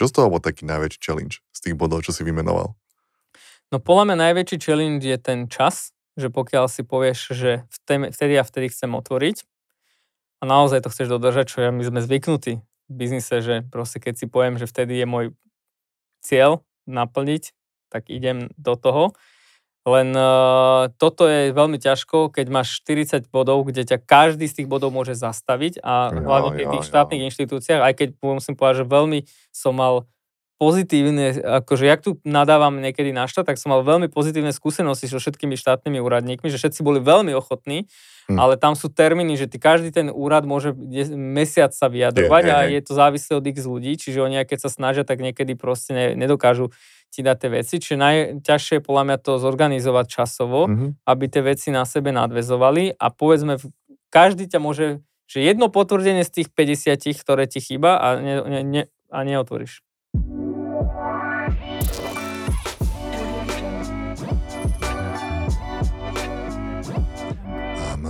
Čo z toho bol taký najväčší challenge z tých bodov, čo si vymenoval? No podľa mňa najväčší challenge je ten čas, že pokiaľ si povieš, že vtedy a vtedy chcem otvoriť a naozaj to chceš dodržať, čo my sme zvyknutí v biznise, že proste keď si poviem, že vtedy je môj cieľ naplniť, tak idem do toho. Len uh, toto je veľmi ťažko, keď máš 40 bodov, kde ťa každý z tých bodov môže zastaviť a jo, hlavne pri tých jo, štátnych jo. inštitúciách, aj keď musím povedať, že veľmi som mal pozitívne, akože jak tu nadávam niekedy na štát, tak som mal veľmi pozitívne skúsenosti so všetkými štátnymi úradníkmi, že všetci boli veľmi ochotní, hm. ale tam sú termíny, že ty každý ten úrad môže mesiac sa vyjadrovať je, a je to závislé od x ľudí, čiže oni keď sa snažia, tak niekedy proste ne, nedokážu ti dať tie veci. Čiže najťažšie je podľa mňa to zorganizovať časovo, mm-hmm. aby tie veci na sebe nadvezovali a povedzme, každý ťa môže, že jedno potvrdenie z tých 50, ktoré ti chýba a, ne, ne, ne, a neotvoríš.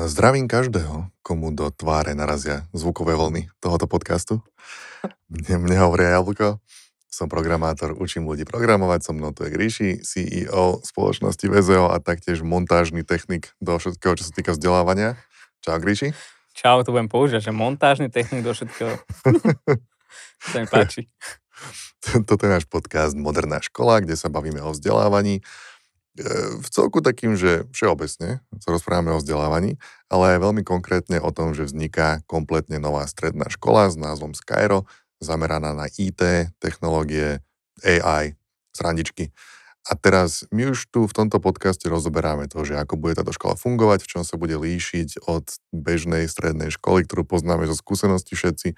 Zdravím každého, komu do tváre narazia zvukové vlny tohoto podcastu. Mne, mne hovoria Jablko, som programátor, učím ľudí programovať, so mnou tu je Gríši, CEO spoločnosti VZO a taktiež montážny technik do všetkého, čo sa týka vzdelávania. Čau Gríši. Čau, to budem použiť, že montážny technik do všetkého. to mi páči. Toto je náš podcast Moderná škola, kde sa bavíme o vzdelávaní v celku takým, že všeobecne sa rozprávame o vzdelávaní, ale aj veľmi konkrétne o tom, že vzniká kompletne nová stredná škola s názvom Skyro, zameraná na IT, technológie, AI, srandičky. A teraz my už tu v tomto podcaste rozoberáme to, že ako bude táto škola fungovať, v čom sa bude líšiť od bežnej strednej školy, ktorú poznáme zo skúsenosti všetci.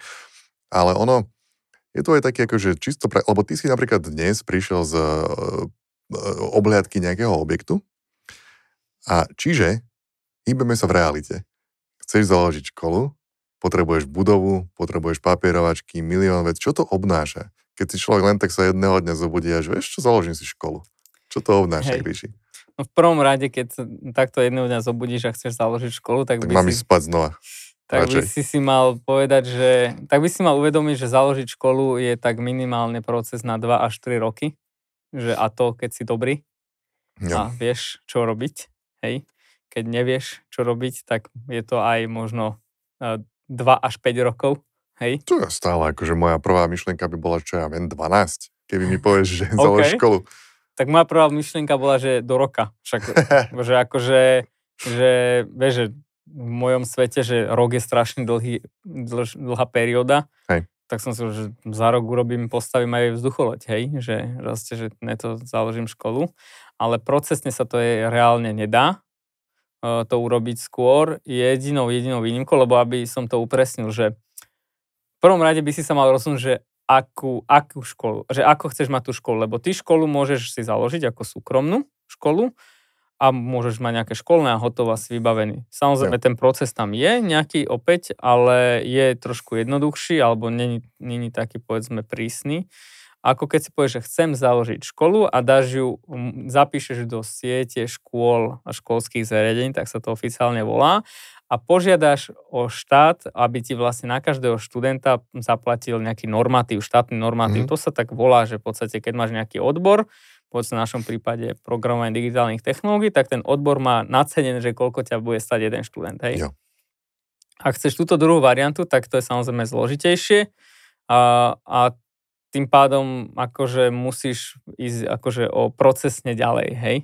Ale ono, je to aj také akože čisto, pre, lebo ty si napríklad dnes prišiel z E, obhliadky nejakého objektu. A čiže hýbeme sa v realite. Chceš založiť školu, potrebuješ budovu, potrebuješ papierovačky, milión vec. Čo to obnáša? Keď si človek len tak sa jedného dňa zobudí a že vieš čo, založím si školu. Čo to obnáša, Gríši? No v prvom rade, keď takto jedného dňa zobudíš a chceš založiť školu, tak, tak by mám si... spať znova. Tak Radšej. by si si mal povedať, že... Tak by si mal uvedomiť, že založiť školu je tak minimálne proces na 2 až 3 roky že a to, keď si dobrý no. a vieš, čo robiť, hej. Keď nevieš, čo robiť, tak je to aj možno 2 až 5 rokov, hej. To je stále, akože moja prvá myšlienka by bola, čo ja viem, 12, keby mi povieš, že okay. založ školu. Tak moja prvá myšlienka bola, že do roka. Však, že akože, že, vieš, že v mojom svete, že rok je strašne dlhý, dlh, dlhá perióda. Hej tak som si že za rok urobím, postavím aj vzducholeď, hej, že proste, že to založím školu, ale procesne sa to je reálne nedá to urobiť skôr jedinou, jedinou výnimkou, lebo aby som to upresnil, že v prvom rade by si sa mal rozhodnúť, že akú, akú školu, že ako chceš mať tú školu, lebo ty školu môžeš si založiť ako súkromnú školu, a môžeš mať nejaké školné a hotovo si vybavený. Samozrejme, ja. ten proces tam je nejaký opäť, ale je trošku jednoduchší alebo není, není taký, povedzme, prísny. Ako keď si povieš, že chcem založiť školu a dáš ju, zapíšeš do siete škôl a školských zariadení, tak sa to oficiálne volá, a požiadaš o štát, aby ti vlastne na každého študenta zaplatil nejaký normatív, štátny normatív. Mm. To sa tak volá, že v podstate, keď máš nejaký odbor, povedzme v našom prípade programovanie digitálnych technológií, tak ten odbor má nacenené, že koľko ťa bude stať jeden študent. Hej? Jo. Ak chceš túto druhú variantu, tak to je samozrejme zložitejšie a, a tým pádom akože musíš ísť akože o procesne ďalej, hej.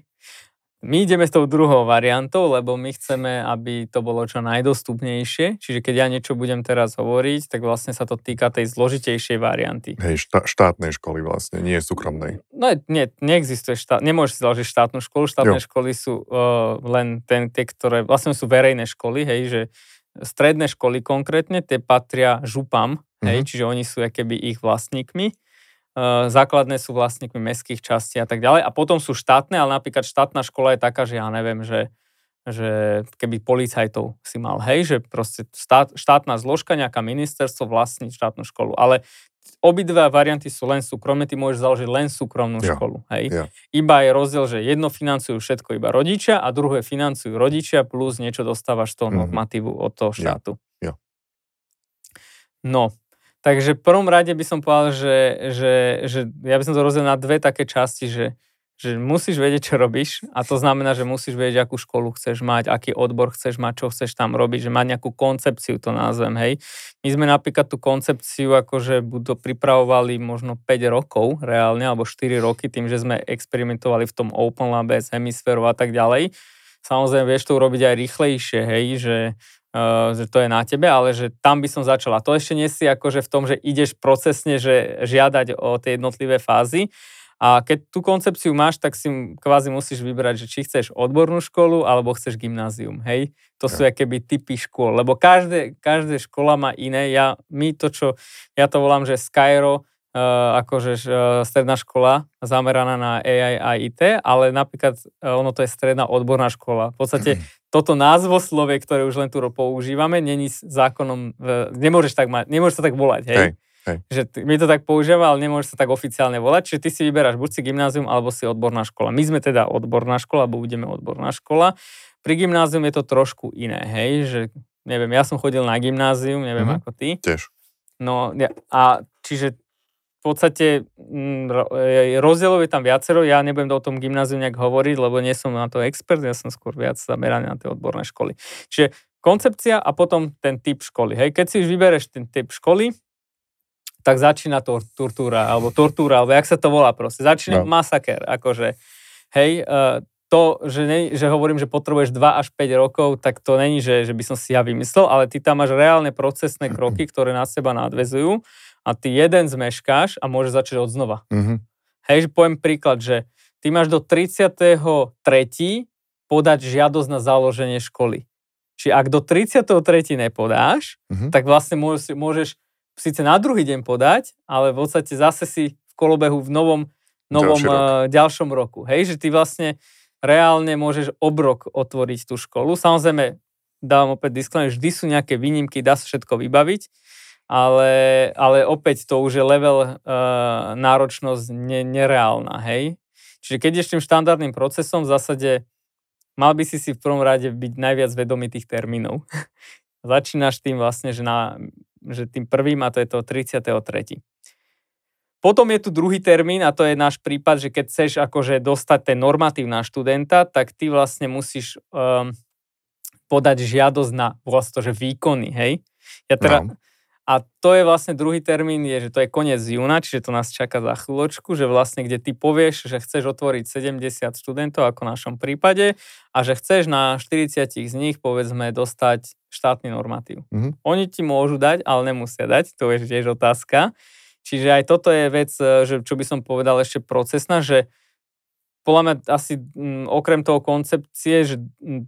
My ideme s tou druhou variantou, lebo my chceme, aby to bolo čo najdostupnejšie. Čiže keď ja niečo budem teraz hovoriť, tak vlastne sa to týka tej zložitejšej varianty. Hej, šta- štátnej školy vlastne, nie súkromnej. No nie, neexistuje štát, nemôžeš si založiť štátnu školu. Štátne jo. školy sú uh, len ten, tie, ktoré, vlastne sú verejné školy, hej, že stredné školy konkrétne, tie patria župam, hej, mm-hmm. čiže oni sú keby ich vlastníkmi základné sú vlastníkmi mestských častí a tak ďalej. A potom sú štátne, ale napríklad štátna škola je taká, že ja neviem, že, že keby policajtov si mal, hej, že proste štát, štátna zložka, nejaká ministerstvo vlastní štátnu školu. Ale obidve varianty sú len súkromné, ty môžeš založiť len súkromnú ja, školu. Hej. Ja. Iba je rozdiel, že jedno financujú všetko iba rodičia a druhé financujú rodičia plus niečo dostávaš toho mm-hmm. normatívu od toho štátu. Ja, ja. No, Takže v prvom rade by som povedal, že, že, že ja by som to rozdelil na dve také časti, že že musíš vedieť, čo robíš a to znamená, že musíš vedieť, akú školu chceš mať, aký odbor chceš mať, čo chceš tam robiť, že mať nejakú koncepciu, to názvem, hej. My sme napríklad tú koncepciu akože buď pripravovali možno 5 rokov reálne, alebo 4 roky, tým, že sme experimentovali v tom Open Labe s hemisférou a tak ďalej. Samozrejme, vieš to urobiť aj rýchlejšie, hej, že Uh, že to je na tebe, ale že tam by som začal. A to ešte nie si akože v tom, že ideš procesne, že žiadať o tie jednotlivé fázy, a keď tú koncepciu máš, tak si kvázi musíš vybrať, že či chceš odbornú školu alebo chceš gymnázium, hej? To sú keby typy škôl, lebo každé, každé škola má iné. Ja, my to, čo, ja to volám, že Skyro, uh, akože uh, stredná škola zameraná na AI a IT, ale napríklad uh, ono to je stredná odborná škola. V podstate toto názvoslovie, ktoré už len tu používame, není zákonom, uh, nemôžeš, tak mať, nemôžeš sa tak volať, hej? hej. Hej. Že my to tak používame, ale nemôže sa tak oficiálne volať. Čiže ty si vyberáš buď si gymnázium, alebo si odborná škola. My sme teda odborná škola, alebo budeme odborná škola. Pri gymnázium je to trošku iné, hej, že neviem, ja som chodil na gymnázium, neviem mm-hmm. ako ty. Tiež. No a čiže v podstate mm, e, rozdielov je tam viacero, ja nebudem o tom gymnáziu nejak hovoriť, lebo nie som na to expert, ja som skôr viac zameraný na tie odborné školy. Čiže koncepcia a potom ten typ školy. Hej, keď si už vybereš ten typ školy, tak začína to tortúra, alebo tortúra, alebo jak sa to volá proste. Začína no. masaker, akože, hej, uh, to, že, ne, že hovorím, že potrebuješ 2 až 5 rokov, tak to není, že, že by som si ja vymyslel, ale ty tam máš reálne procesné kroky, ktoré na seba nadvezujú a ty jeden zmeškáš a môžeš začať od znova. Mm-hmm. Hej, že poviem príklad, že ty máš do 33. podať žiadosť na založenie školy. Čiže ak do 33. nepodáš, mm-hmm. tak vlastne môžeš, môžeš síce na druhý deň podať, ale v podstate zase si v kolobehu v novom, novom rok. uh, ďalšom roku. Hej, že ty vlastne reálne môžeš obrok otvoriť tú školu. Samozrejme, dávam opäť disclaimer, vždy sú nejaké výnimky, dá sa všetko vybaviť, ale, ale opäť to už je level uh, náročnosť ne, nereálna, hej. Čiže keď ideš tým štandardným procesom, v zásade mal by si si v prvom rade byť najviac vedomý tých termínov. Začínaš tým vlastne, že na že tým prvým a to je to 33. Potom je tu druhý termín a to je náš prípad, že keď chceš akože dostať ten normatív na študenta, tak ty vlastne musíš um, podať žiadosť na vlastne že výkony, hej? Ja teda, no. A to je vlastne druhý termín, je, že to je koniec júna, čiže to nás čaká za chvíľočku, že vlastne kde ty povieš, že chceš otvoriť 70 študentov, ako v našom prípade, a že chceš na 40 z nich, povedzme, dostať štátny normatív. Mm-hmm. Oni ti môžu dať, ale nemusia dať, to je tiež otázka. Čiže aj toto je vec, e, že čo by som povedal ešte procesná, že podľa mňa asi m, okrem toho koncepcie, že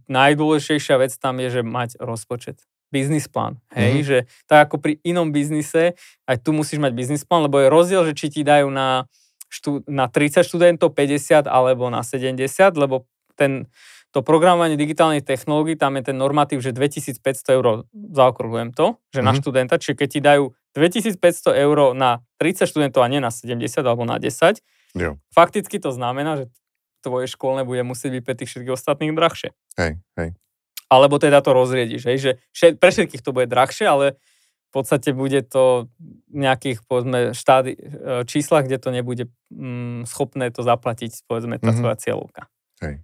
najdôležitejšia vec tam je, že mať rozpočet biznis plán. Hej, mm-hmm. že tak ako pri inom biznise, aj tu musíš mať biznis plán, lebo je rozdiel, že či ti dajú na, štú, na 30 študentov, 50 alebo na 70, lebo ten, to programovanie digitálnej technológií, tam je ten normatív, že 2500 eur, zaokrúhľujem to, že mm-hmm. na mhm. študenta, čiže keď ti dajú 2500 eur na 30 študentov a nie na 70 alebo na 10, jo. fakticky to znamená, že tvoje školné bude musieť byť pre tých všetkých ostatných drahšie. Hej, hej alebo teda to rozriediš, hej, že všet, pre všetkých to bude drahšie, ale v podstate bude to v nejakých, povedzme, štády, e, číslach, kde to nebude mm, schopné to zaplatiť, povedzme, tá mm-hmm. svoja cieľovka. Hej.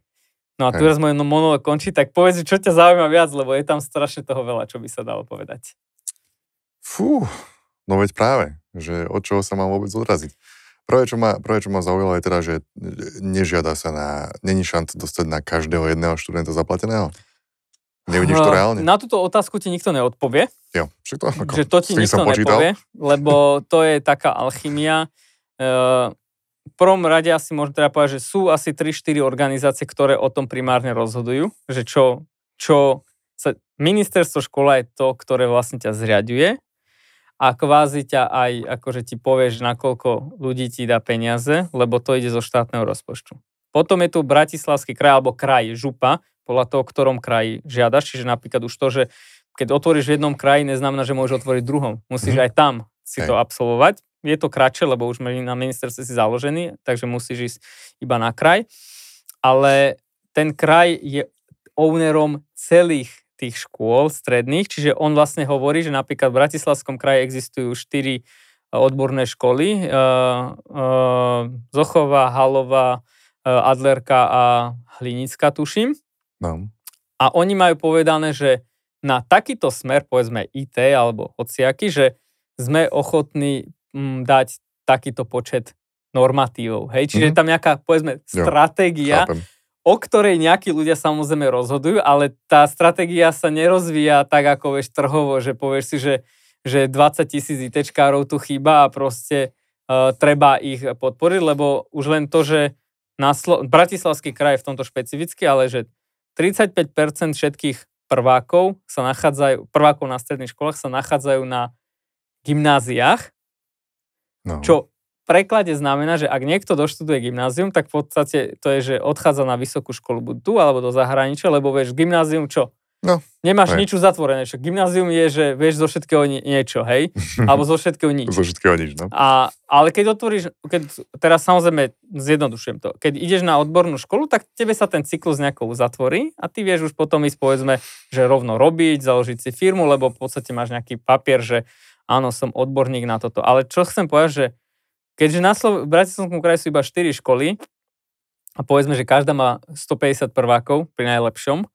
No a tu raz môj monolog končí, tak povedz, čo ťa zaujíma viac, lebo je tam strašne toho veľa, čo by sa dalo povedať. Fú, no veď práve, že od čoho sa mám vôbec odraziť. Prvé, čo ma, prvé, čo ma zaujalo, je teda, že nežiada sa na, není šant dostať na každého jedného študenta zaplateného. Nevidíš to reálne? Na túto otázku ti nikto neodpovie. Jo, však to, ako, že to ti nikto nepovie, lebo to je taká alchymia. V prvom rade asi môžem teda povedať, že sú asi 3-4 organizácie, ktoré o tom primárne rozhodujú, že čo, čo sa, ministerstvo škola je to, ktoré vlastne ťa zriaďuje a kvázi ťa aj akože ti povieš, nakoľko ľudí ti dá peniaze, lebo to ide zo štátneho rozpočtu. Potom je tu Bratislavský kraj alebo kraj Župa, podľa toho, ktorom kraji žiadaš. Čiže napríklad už to, že keď otvoríš v jednom kraji, neznamená, že môžeš otvoriť v druhom. Musíš mm. aj tam si Hej. to absolvovať. Je to kratšie, lebo už na ministerstve si založený, takže musíš ísť iba na kraj. Ale ten kraj je ownerom celých tých škôl stredných, čiže on vlastne hovorí, že napríklad v Bratislavskom kraji existujú štyri odborné školy, Zochová, Halová, Adlerka a Hlinická, tuším. No. A oni majú povedané, že na takýto smer, povedzme IT alebo hociaky, že sme ochotní m, mm, dať takýto počet normatívov. Hej? Čiže mm-hmm. je tam nejaká, povedzme, stratégia, jo, o ktorej nejakí ľudia samozrejme rozhodujú, ale tá stratégia sa nerozvíja tak, ako vieš trhovo, že povieš si, že, že 20 tisíc ITčkárov tu chýba a proste uh, treba ich podporiť, lebo už len to, že na Slo- Bratislavský kraj je v tomto špecificky, ale že 35% všetkých prvákov sa nachádzajú, prvákov na stredných školách sa nachádzajú na gymnáziách, no. čo v preklade znamená, že ak niekto doštuduje gymnázium, tak v podstate to je, že odchádza na vysokú školu buď tu alebo do zahraničia, lebo vieš, gymnázium čo? No, Nemáš nič zatvorené. Však gymnázium je, že vieš zo všetkého niečo, hej? Alebo zo všetkého nič. zo všetkého nič, no. A, ale keď otvoríš, keď, teraz samozrejme zjednodušujem to, keď ideš na odbornú školu, tak tebe sa ten cyklus nejako uzatvorí a ty vieš už potom ísť, povedzme, že rovno robiť, založiť si firmu, lebo v podstate máš nejaký papier, že áno, som odborník na toto. Ale čo chcem povedať, že keďže na Slo- v Bratislavskom kraji sú iba 4 školy a povedzme, že každá má 150 prvákov pri najlepšom,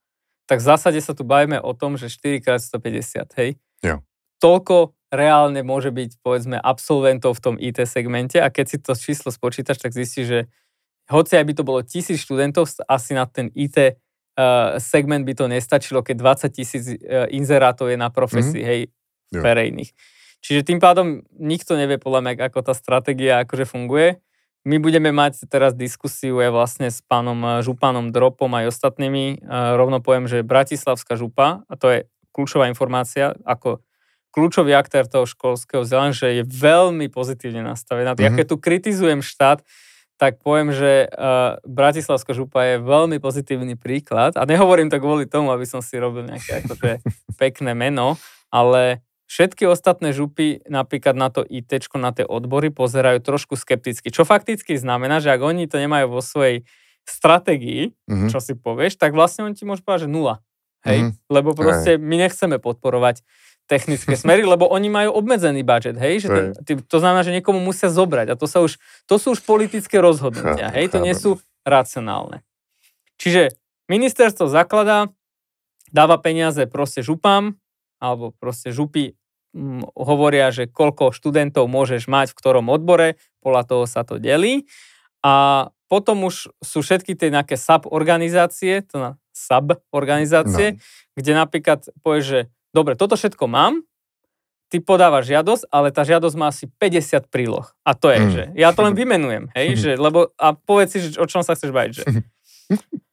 tak v zásade sa tu bavíme o tom, že 4x150, hej? Jo. Toľko reálne môže byť, povedzme, absolventov v tom IT segmente a keď si to číslo spočítaš, tak zistíš, že hoci aj by to bolo tisíc študentov, asi na ten IT uh, eh, segment by to nestačilo, keď 20 tisíc uh, inzerátov je na profesii, mm-hmm. hej, jo. verejných. Čiže tým pádom nikto nevie podľa mňa, ako tá stratégia akože funguje. My budeme mať teraz diskusiu aj vlastne s pánom eh, Županom Dropom aj ostatnými. Eh, rovno poviem, že Bratislavská župa, a to je kľúčová informácia, ako kľúčový aktér toho školského vzdelania, že je veľmi pozitívne nastavená. Mm-hmm. Ja keď tu kritizujem štát, tak poviem, že uh, Bratislavská župa je veľmi pozitívny príklad. A nehovorím to kvôli tomu, aby som si robil nejaké akože pekné meno, ale Všetky ostatné župy napríklad na to IT, na tie odbory pozerajú trošku skepticky. Čo fakticky znamená, že ak oni to nemajú vo svojej stratégii, mm-hmm. čo si povieš, tak vlastne on ti môže povedať, že nula. Hej? Mm-hmm. Lebo proste my nechceme podporovať technické smery, lebo oni majú obmedzený budget, hej, že tý, to znamená, že niekomu musia zobrať a to sa už, to sú už politické rozhodnutia, hej, to nie sú racionálne. Čiže ministerstvo zakladá, dáva peniaze proste župám, alebo proste župy hovoria, že koľko študentov môžeš mať v ktorom odbore, podľa toho sa to delí. A potom už sú všetky tie nejaké sub-organizácie, to na sub-organizácie, no. kde napríklad povieš, že dobre, toto všetko mám, ty podávaš žiadosť, ale tá žiadosť má asi 50 príloh. A to je, mm. že ja to len vymenujem, hej, že, lebo a povedz si, že o čom sa chceš baviť, že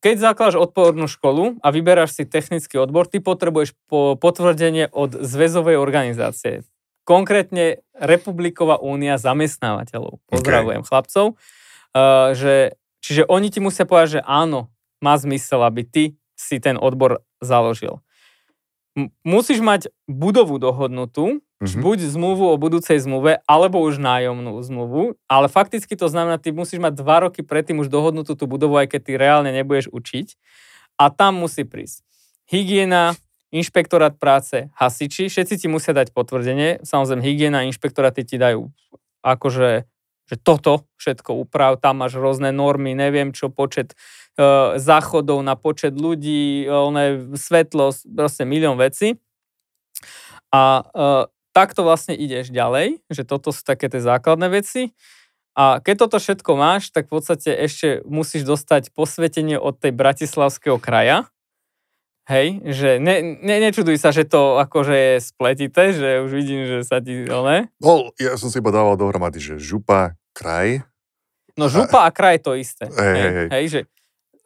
keď zakladáš odpornú školu a vyberáš si technický odbor, ty potrebuješ po potvrdenie od zväzovej organizácie. Konkrétne Republiková únia zamestnávateľov. Pozdravujem okay. chlapcov. Že, čiže oni ti musia povedať, že áno, má zmysel, aby ty si ten odbor založil musíš mať budovu dohodnutú, mm-hmm. buď zmluvu o budúcej zmluve, alebo už nájomnú zmluvu, ale fakticky to znamená, ty musíš mať dva roky predtým už dohodnutú tú budovu, aj keď ty reálne nebudeš učiť. A tam musí prísť hygiena, inšpektorát práce, hasiči, všetci ti musia dať potvrdenie. Samozrejme, hygiena, inšpektoráty ti dajú akože že toto všetko uprav, tam máš rôzne normy, neviem čo, počet e, záchodov na počet ľudí, e, svetlo, proste milión vecí. A e, takto vlastne ideš ďalej, že toto sú také tie základné veci. A keď toto všetko máš, tak v podstate ešte musíš dostať posvetenie od tej bratislavského kraja, Hej, že ne, ne, nečuduj sa, že to akože je spletité, že už vidím, že sa ti, ne? No, ja som si iba dával dohromady, že župa, kraj. No župa a, a kraj to isté. Hej, hej, hej. hej že,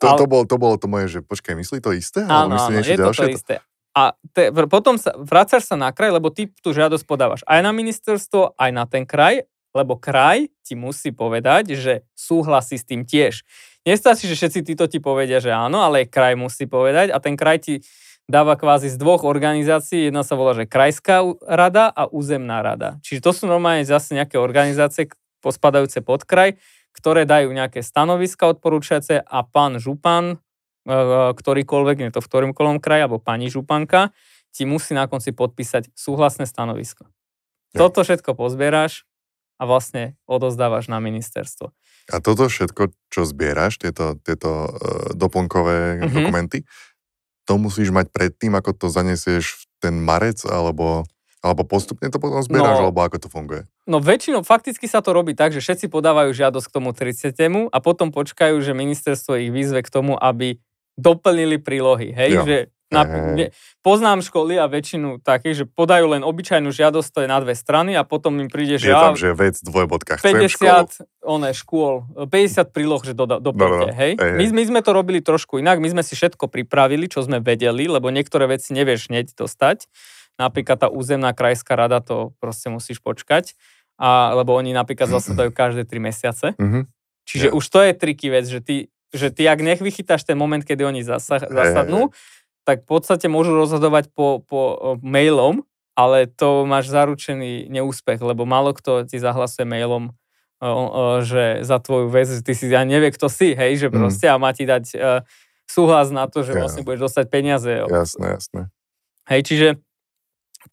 to, ale... to, bolo, to bolo to moje, že počkaj, myslí to isté? Áno, áno, je to to isté. A te, potom sa, vracaš sa na kraj, lebo ty tú žiadosť podávaš aj na ministerstvo, aj na ten kraj, lebo kraj ti musí povedať, že súhlasí s tým tiež. Nestačí, že všetci títo ti povedia, že áno, ale kraj musí povedať a ten kraj ti dáva kvázi z dvoch organizácií. Jedna sa volá, že Krajská rada a Územná rada. Čiže to sú normálne zase nejaké organizácie pospadajúce pod kraj, ktoré dajú nejaké stanoviska odporúčace a pán Župan ktorýkoľvek, nie to v ktorýmkoľvek kraji, alebo pani županka, ti musí na konci podpísať súhlasné stanovisko. Ja. Toto všetko pozbieraš a vlastne odozdávaš na ministerstvo. A toto všetko, čo zbieraš, tieto, tieto uh, doplnkové mm-hmm. dokumenty, to musíš mať predtým, ako to zanesieš v ten marec, alebo, alebo postupne to potom zbieraš, no, alebo ako to funguje? No väčšinou fakticky sa to robí tak, že všetci podávajú žiadosť k tomu 30. a potom počkajú, že ministerstvo ich vyzve k tomu, aby doplnili prílohy. Hej, jo. že na, ne, poznám školy a väčšinu takých, že podajú len obyčajnú žiadosť, to je na dve strany a potom im príde, že... Je tam, že vec dvojbodka, 50 oné škôl, 50 príloh, že do, do no, no, hej? hej. My, my sme to robili trošku inak, my sme si všetko pripravili, čo sme vedeli, lebo niektoré veci nevieš hneď dostať. Napríklad tá územná krajská rada, to proste musíš počkať, a, lebo oni napríklad zasadajú každé 3 mesiace. Mm-hmm. Čiže yeah. už to je triky vec, že ty, že ty ak nech vychytáš ten moment, kedy oni zasa, zasadnú, tak v podstate môžu rozhodovať po, po mailom, ale to máš zaručený neúspech, lebo málo kto ti zahlasuje mailom, že za tvoju vec, ty si ja nevie, kto si, hej, že mm. proste mm. a má ti dať uh, súhlas na to, že ja. vlastne budeš dostať peniaze. Jasné, jasné. Hej, čiže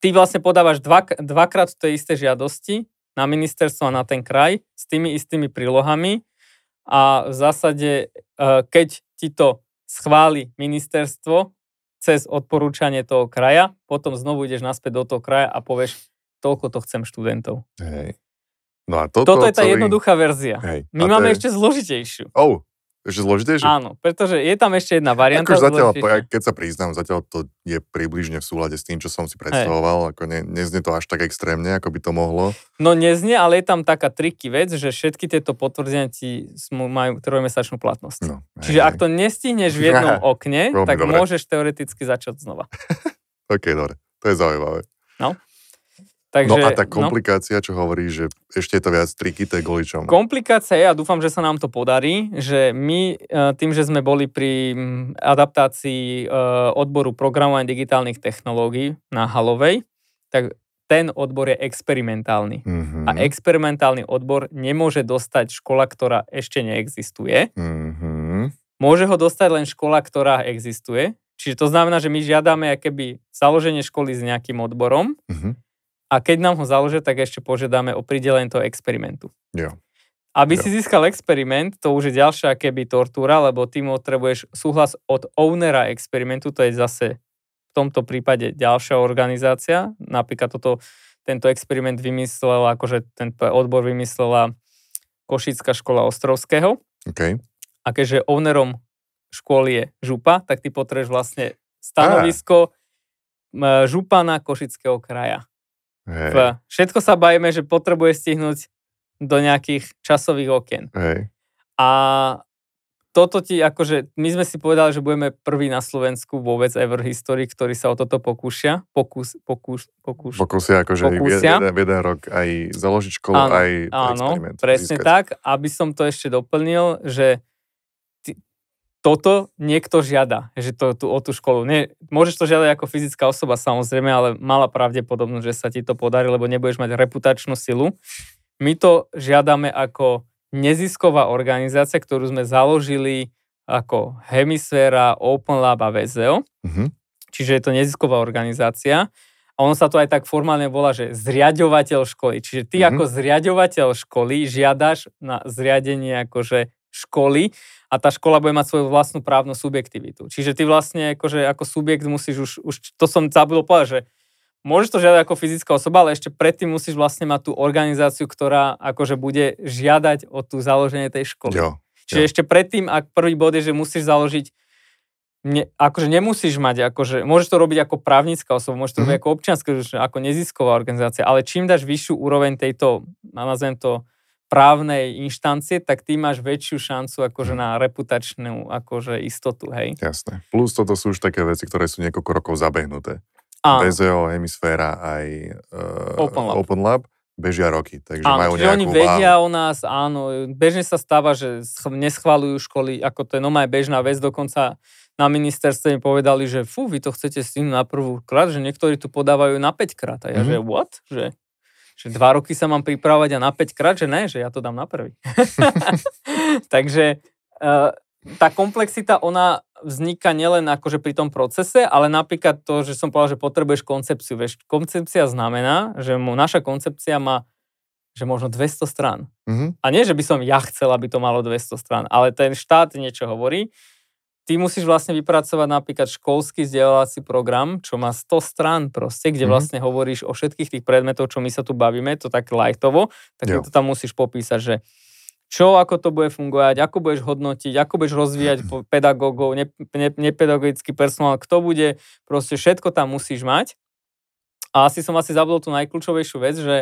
ty vlastne podávaš dva, dvakrát tej isté žiadosti na ministerstvo a na ten kraj s tými istými prílohami a v zásade, keď ti to schváli ministerstvo, cez odporúčanie toho kraja, potom znovu ideš naspäť do toho kraja a povieš, toľko to chcem študentov. Hej. No a toto, toto je tá celý... jednoduchá verzia. Hej. My máme je... ešte zložitejšiu. Oh, ešte zložitejšie? Áno, pretože je tam ešte jedna varianta. Akože zatiaľ, keď sa priznám, zatiaľ to je približne v súlade s tým, čo som si predstavoval. Ako ne, neznie to až tak extrémne, ako by to mohlo. No neznie, ale je tam taká triky vec, že všetky tieto potvrdenia ti majú trojmesačnú platnosť. No, Čiže ak to nestihneš v jednom okne, tak dobre. môžeš teoreticky začať znova. OK, dobre. To je zaujímavé. No. Takže, no a tá no. komplikácia, no, čo hovorí, že ešte je to viac je kvôli čomu? Komplikácia je, a dúfam, že sa nám to podarí, že my e, tým, že sme boli pri adaptácii e, odboru programovania digitálnych technológií na Halovej, tak ten odbor je experimentálny. Mm-hmm. A experimentálny odbor nemôže dostať škola, ktorá ešte neexistuje. Mm-hmm. Môže ho dostať len škola, ktorá existuje. Čiže to znamená, že my žiadame keby založenie školy s nejakým odborom. Mm-hmm a keď nám ho založia, tak ešte požiadame o pridelenie toho experimentu. Jo. Aby jo. si získal experiment, to už je ďalšia keby tortúra, lebo ty potrebuješ súhlas od ownera experimentu, to je zase v tomto prípade ďalšia organizácia. Napríklad toto, tento experiment vymyslela, akože ten odbor vymyslela Košická škola Ostrovského. Okay. A keďže ownerom školy je župa, tak ty potrebuješ vlastne stanovisko ah. župana Košického kraja. Hej. Všetko sa bajíme, že potrebuje stihnúť do nejakých časových okien. Hej. A toto ti, akože, my sme si povedali, že budeme prví na Slovensku vôbec ever history, ktorí sa o toto pokúšia. Pokus, pokus, pokus. Pokúsia, akože pokúsia. Jeden, jeden rok aj založiť školu, áno, aj áno, presne získať. tak. Aby som to ešte doplnil, že toto niekto žiada, že to tu, o tú školu. Nie, môžeš to žiadať ako fyzická osoba samozrejme, ale mala pravdepodobnosť, že sa ti to podarí, lebo nebudeš mať reputačnú silu. My to žiadame ako nezisková organizácia, ktorú sme založili ako Hemisféra, Open Lab a VZO. Mm-hmm. Čiže je to nezisková organizácia. A ono sa to aj tak formálne volá, že zriadovateľ školy. Čiže ty mm-hmm. ako zriadovateľ školy žiadaš na zriadenie akože školy a tá škola bude mať svoju vlastnú právnu subjektivitu. Čiže ty vlastne akože ako subjekt musíš už, už to som zabudol povedať, že môžeš to žiadať ako fyzická osoba, ale ešte predtým musíš vlastne mať tú organizáciu, ktorá akože bude žiadať o tú založenie tej školy. Jo, Čiže jo. ešte predtým, ak prvý bod je, že musíš založiť ne, akože nemusíš mať, akože, môžeš to robiť ako právnická osoba, môžeš to mm-hmm. robiť ako občianská, ako nezisková organizácia, ale čím dáš vyššiu úroveň tejto, nazvem to, právnej inštancie, tak ty máš väčšiu šancu akože mhm. na reputačnú akože istotu, hej. Jasné. Plus toto sú už také veci, ktoré sú niekoľko rokov zabehnuté. VZO, Hemisféra aj uh, Open, Lab. Open Lab bežia roky, takže áno, majú nejakú oni vedia váhu. o nás, áno. Bežne sa stáva, že neschvalujú školy, ako to je normálne bežná vec, dokonca na ministerstve mi povedali, že fú, vy to chcete s tým na prvú krát, že niektorí tu podávajú na 5 krát. A ja, mm-hmm. že what? Že že dva roky sa mám pripravovať a na 5 krát, že ne, že ja to dám na prvý. Takže uh, tá komplexita, ona vzniká nielen akože pri tom procese, ale napríklad to, že som povedal, že potrebuješ koncepciu. Vieš, koncepcia znamená, že mu naša koncepcia má že možno 200 strán. Mm-hmm. A nie, že by som ja chcel, aby to malo 200 strán, ale ten štát niečo hovorí. Ty musíš vlastne vypracovať napríklad školský vzdelávací program, čo má 100 strán proste, kde mm-hmm. vlastne hovoríš o všetkých tých predmetov, čo my sa tu bavíme, to tak lightovo, tak to tam musíš popísať, že čo, ako to bude fungovať, ako budeš hodnotiť, ako budeš rozvíjať pedagógov, ne, ne, nepedagogický personál, kto bude, proste všetko tam musíš mať. A asi som asi zabudol tú najkľúčovejšiu vec, že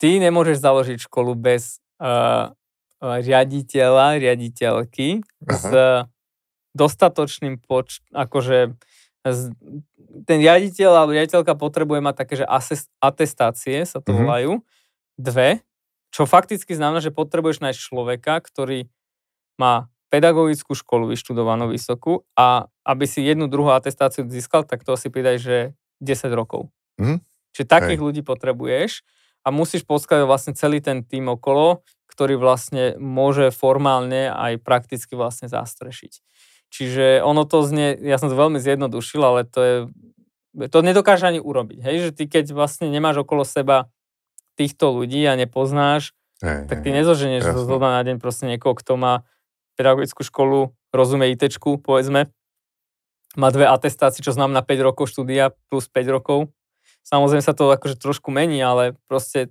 ty nemôžeš založiť školu bez uh, riaditeľa, riaditeľky Aha. s dostatočným poč... akože ten riaditeľ alebo riaditeľka potrebuje mať také, že atestácie sa to mm-hmm. volajú, dve, čo fakticky znamená, že potrebuješ nájsť človeka, ktorý má pedagogickú školu vyštudovanú vysokú a aby si jednu druhú atestáciu získal, tak to si pridaj, že 10 rokov. Mm-hmm. Čiže takých Hej. ľudí potrebuješ a musíš poskladať vlastne celý ten tým okolo, ktorý vlastne môže formálne aj prakticky vlastne zastrešiť. Čiže ono to znie, ja som to veľmi zjednodušil, ale to je, to nedokáže ani urobiť. Hej, že ty keď vlastne nemáš okolo seba týchto ľudí a nepoznáš, hey, tak ty nezoženieš zo dňa na deň proste niekoho, kto má pedagogickú školu, rozumie IT, povedzme, má dve atestácie, čo znamená 5 rokov štúdia plus 5 rokov. Samozrejme sa to akože trošku mení, ale proste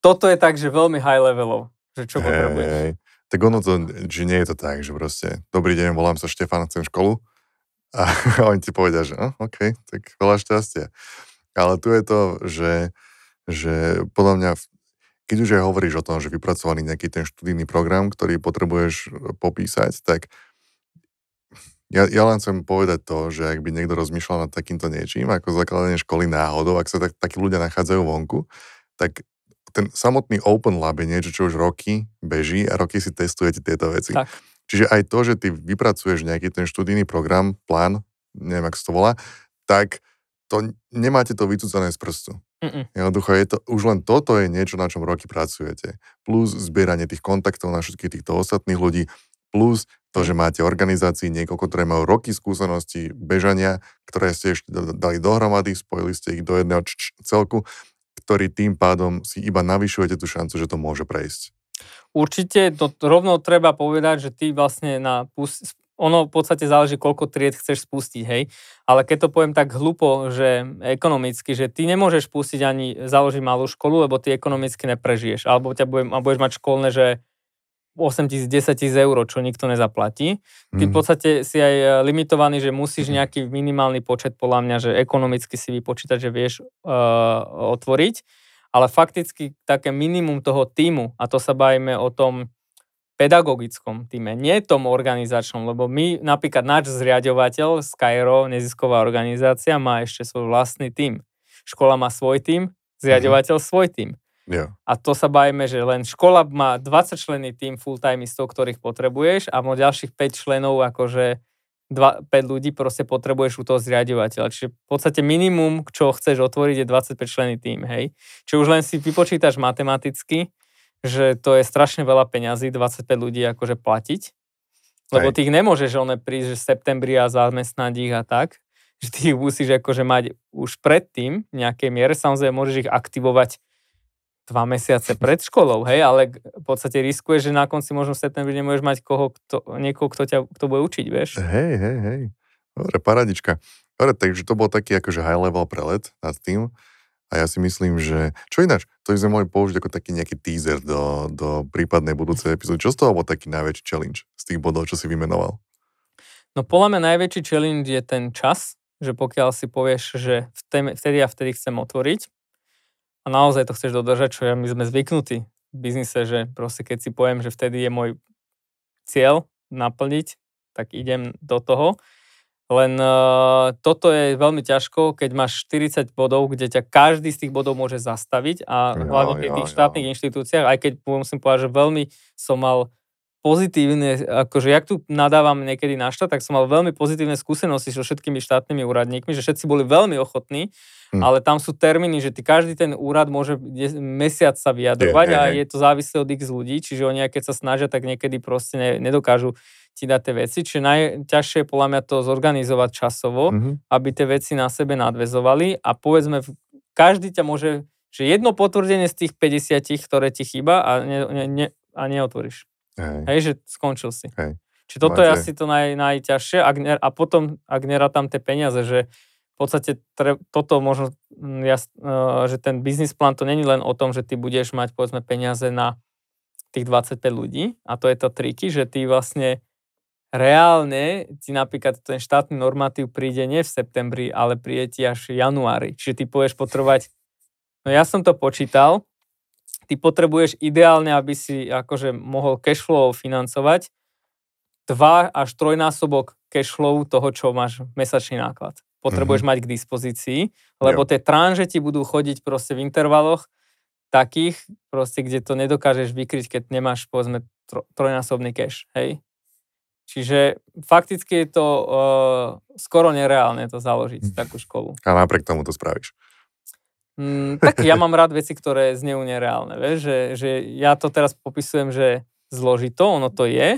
toto je tak, že veľmi high levelov, že čo hey, potrebuješ. Hey. Tak ono to, že nie je to tak, že proste, dobrý deň, volám sa Štefan, chcem školu. A oni ti povedia, že oh, OK, tak veľa šťastia. Ale tu je to, že že podľa mňa, keď už aj hovoríš o tom, že vypracovaný nejaký ten študijný program, ktorý potrebuješ e, popísať, tak ja, ja len chcem povedať to, že ak by niekto rozmýšľal nad takýmto niečím, ako zakladanie školy náhodou, ak sa tak, takí ľudia nachádzajú vonku, tak ten samotný Open Lab je niečo, čo už roky beží a roky si testujete tieto veci. Tak. Čiže aj to, že ty vypracuješ nejaký ten študijný program, plán, neviem, ako sa to volá, tak to nemáte to vycúcané z prstu. Mm-mm. Jednoducho je to, už len toto je niečo, na čom roky pracujete. Plus zbieranie tých kontaktov na všetkých týchto ostatných ľudí, plus to, že máte organizácii niekoľko, ktoré majú roky skúsenosti bežania, ktoré ste ešte dali dohromady, spojili ste ich do jedného celku, ktorý tým pádom si iba navyšujete tú šancu, že to môže prejsť. Určite, to rovno treba povedať, že ty vlastne na ono v podstate záleží, koľko tried chceš spustiť, hej. Ale keď to poviem tak hlupo, že ekonomicky, že ty nemôžeš pustiť ani založiť malú školu, lebo ty ekonomicky neprežiješ. Alebo ťa budem, budeš mať školné, že 8 tisíc, 10 tisíc eur, čo nikto nezaplatí. Ty v mhm. podstate si aj e, limitovaný, že musíš mhm. nejaký minimálny počet, podľa mňa, že ekonomicky si vypočítať, že vieš uh, otvoriť. Ale fakticky také minimum toho týmu, a to sa bavíme o tom, pedagogickom týme, nie tom organizačnom, lebo my, napríklad náš zriadovateľ Skyro, nezisková organizácia, má ešte svoj vlastný tým. Škola má svoj tým, zriadovateľ mm-hmm. svoj tým. Yeah. A to sa bavíme, že len škola má 20 členný tým full-timeistov, ktorých potrebuješ a má ďalších 5 členov, akože 2, 5 ľudí proste potrebuješ u toho zriadovateľa. Čiže v podstate minimum, čo chceš otvoriť, je 25 členný tým, hej. Čiže už len si vypočítaš matematicky, že to je strašne veľa peňazí, 25 ľudí akože platiť, lebo ty ich nemôžeš one prísť, že v septembri a zamestnať ich a tak, že ty ich musíš akože mať už predtým v nejakej miere, samozrejme môžeš ich aktivovať dva mesiace pred školou, hej, ale v podstate riskuješ, že na konci možno v septembri nemôžeš mať koho, kto, niekoho, kto ťa kto bude učiť, vieš. Hej, hej, hej. Dobre, paradička. Dobre, takže to bol taký akože high level prelet nad tým. A ja si myslím, že... Čo ináč? To by sme mohli použiť ako taký nejaký teaser do, do prípadnej budúcej epizódy. Čo z toho bol taký najväčší challenge z tých bodov, čo si vymenoval? No podľa mňa najväčší challenge je ten čas, že pokiaľ si povieš, že vtedy a vtedy chcem otvoriť a naozaj to chceš dodržať, čo ja, my sme zvyknutí v biznise, že proste keď si poviem, že vtedy je môj cieľ naplniť, tak idem do toho. Len uh, toto je veľmi ťažko, keď máš 40 bodov, kde ťa každý z tých bodov môže zastaviť a hlavne v tých štátnych inštitúciách, aj keď musím povedať, že veľmi som mal pozitívne, akože jak tu nadávam niekedy na štát, tak som mal veľmi pozitívne skúsenosti so všetkými štátnymi úradníkmi, že všetci boli veľmi ochotní, hm. ale tam sú termíny, že ty, každý ten úrad môže mesiac sa vyjadrovať je, a je, je to závislé od x ľudí, čiže oni keď sa snažia, tak niekedy proste ne, nedokážu ti dá tie veci, čiže najťažšie je podľa mňa to zorganizovať časovo, mm-hmm. aby tie veci na sebe nadvezovali a povedzme, každý ťa môže, že jedno potvrdenie z tých 50, ktoré ti chýba a, ne, ne, ne, a neotvoríš. Hej. Hej, že skončil si. Hej. Čiže toto Máte. je asi to naj, najťažšie ak ne, a potom, ak nerátam tie peniaze, že v podstate tre, toto možno, mm, ja, uh, že ten biznis plán to není len o tom, že ty budeš mať povedzme peniaze na tých 25 ľudí a to je to triky, že ty vlastne reálne ti napríklad ten štátny normatív príde nie v septembri, ale príde ti až v januári. Čiže ty povieš potrebovať, no ja som to počítal, ty potrebuješ ideálne, aby si akože mohol cashflow financovať 2 až trojnásobok cashflow toho, čo máš mesačný náklad. Potrebuješ mm-hmm. mať k dispozícii, lebo jo. tie tranže ti budú chodiť proste v intervaloch takých, proste, kde to nedokážeš vykryť, keď nemáš, povedzme, tro, trojnásobný cash, hej? Čiže fakticky je to uh, skoro nereálne to založiť, takú školu. A napriek tomu to spravíš. Mm, tak ja mám rád veci, ktoré znejú nereálne, vieš, že, že ja to teraz popisujem, že zložito, ono to je,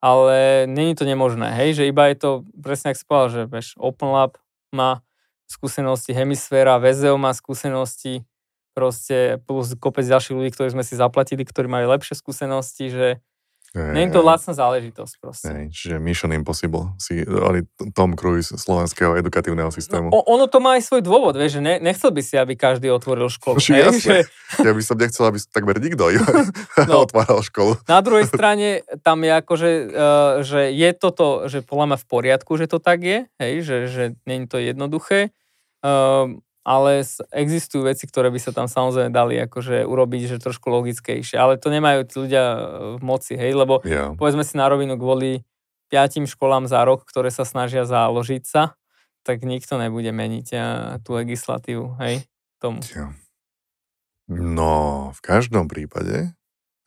ale není to nemožné, hej, že iba je to, presne ak si povedal, že vieš, Open Lab má skúsenosti, Hemisféra, VZO má skúsenosti, proste plus kopec ďalších ľudí, ktorí sme si zaplatili, ktorí majú lepšie skúsenosti, že Nie je to lacná záležitosť proste. Hej, čiže Mission Impossible, si oni Tom Cruise slovenského edukatívneho systému. No, ono to má aj svoj dôvod, vieš, že ne, nechcel by si, aby každý otvoril školu. Ži, hej, že... Ja by som nechcel, aby takmer nikto no, otváral školu. Na druhej strane tam je akože, uh, že je toto, že podľa mňa v poriadku, že to tak je, hej, že, že nie je to jednoduché. Uh, ale existujú veci, ktoré by sa tam samozrejme dali akože urobiť, že trošku logickejšie, ale to nemajú tí ľudia e, v moci, hej, lebo yeah. povedzme si na rovinu kvôli piatim školám za rok, ktoré sa snažia založiť sa, tak nikto nebude meniť e, tú legislatívu, hej, tomu. Yeah. No, v každom prípade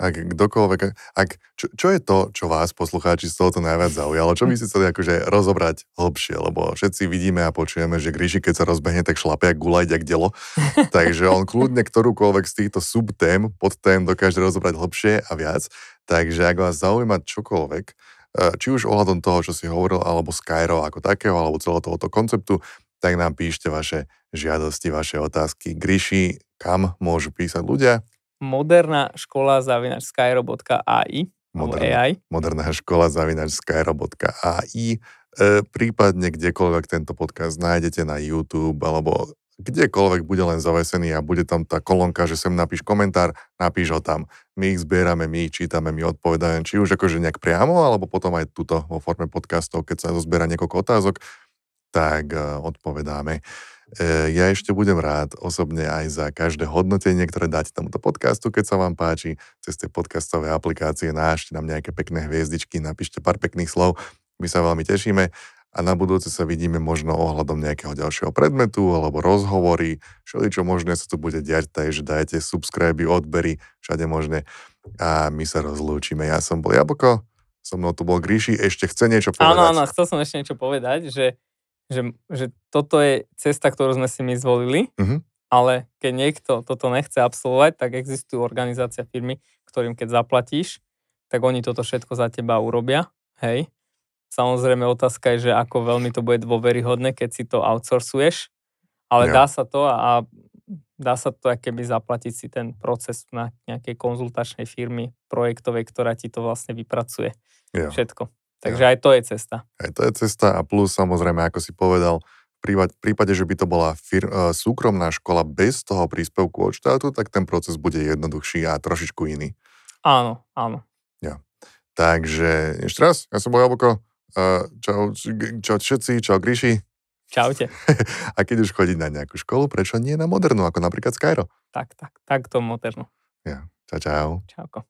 ak kdokoľvek, ak, čo, čo je to, čo vás, poslucháči, z tohoto najviac zaujalo? Čo by si chceli akože rozobrať hlbšie? Lebo všetci vidíme a počujeme, že Gríši, keď sa rozbehne, tak šlape jak gulaj, jak delo. Takže on kľudne ktorúkoľvek z týchto subtém, podtém dokáže rozobrať hlbšie a viac. Takže ak vás zaujíma čokoľvek, eh, či už ohľadom toho, čo si hovoril, alebo Skyro ako takého, alebo celého tohoto konceptu, tak nám píšte vaše žiadosti, vaše otázky. Gríši, kam môžu písať ľudia? Moderná škola zavinač skyro.ai moderná, AI. moderná škola zavinač skyro.ai e, prípadne kdekoľvek tento podcast nájdete na YouTube alebo kdekoľvek bude len zavesený a bude tam tá kolónka, že sem napíš komentár, napíš ho tam. My ich zbierame, my ich čítame, my odpovedáme, či už akože nejak priamo, alebo potom aj tuto vo forme podcastov, keď sa zozbiera niekoľko otázok, tak uh, odpovedáme. E, ja ešte budem rád osobne aj za každé hodnotenie, ktoré dáte tomuto podcastu, keď sa vám páči, cez tie podcastové aplikácie nášte nám nejaké pekné hviezdičky, napíšte pár pekných slov, my sa veľmi tešíme. A na budúce sa vidíme možno ohľadom nejakého ďalšieho predmetu alebo rozhovory, všeličo možné sa tu bude diať, takže dajte subscribe, odbery, všade možné. A my sa rozlúčime. Ja som bol Jablko, so mnou tu bol Gríši, ešte chce niečo povedať? Áno, áno, chcel som ešte niečo povedať, že že, že toto je cesta, ktorú sme si my zvolili, uh-huh. ale keď niekto toto nechce absolvovať, tak existujú organizácia firmy, ktorým keď zaplatíš, tak oni toto všetko za teba urobia, hej. Samozrejme otázka je, že ako veľmi to bude dôveryhodné, keď si to outsourcuješ, ale ja. dá sa to a dá sa to keby zaplatiť si ten proces na nejakej konzultačnej firmy projektovej, ktorá ti to vlastne vypracuje. Ja. Všetko. Takže aj to je cesta. Aj to je cesta a plus samozrejme, ako si povedal, v prípade, že by to bola fir- e, súkromná škola bez toho príspevku od štátu, tak ten proces bude jednoduchší a trošičku iný. Áno, áno. Ja. Takže ešte raz, ja som bol Jablko. E, čau, čau všetci, čau Gríši. Čaute. a keď už chodiť na nejakú školu, prečo nie na modernú, ako napríklad Skyro? Tak, tak, tak to modernú. Ja, čau, čau. Čauko.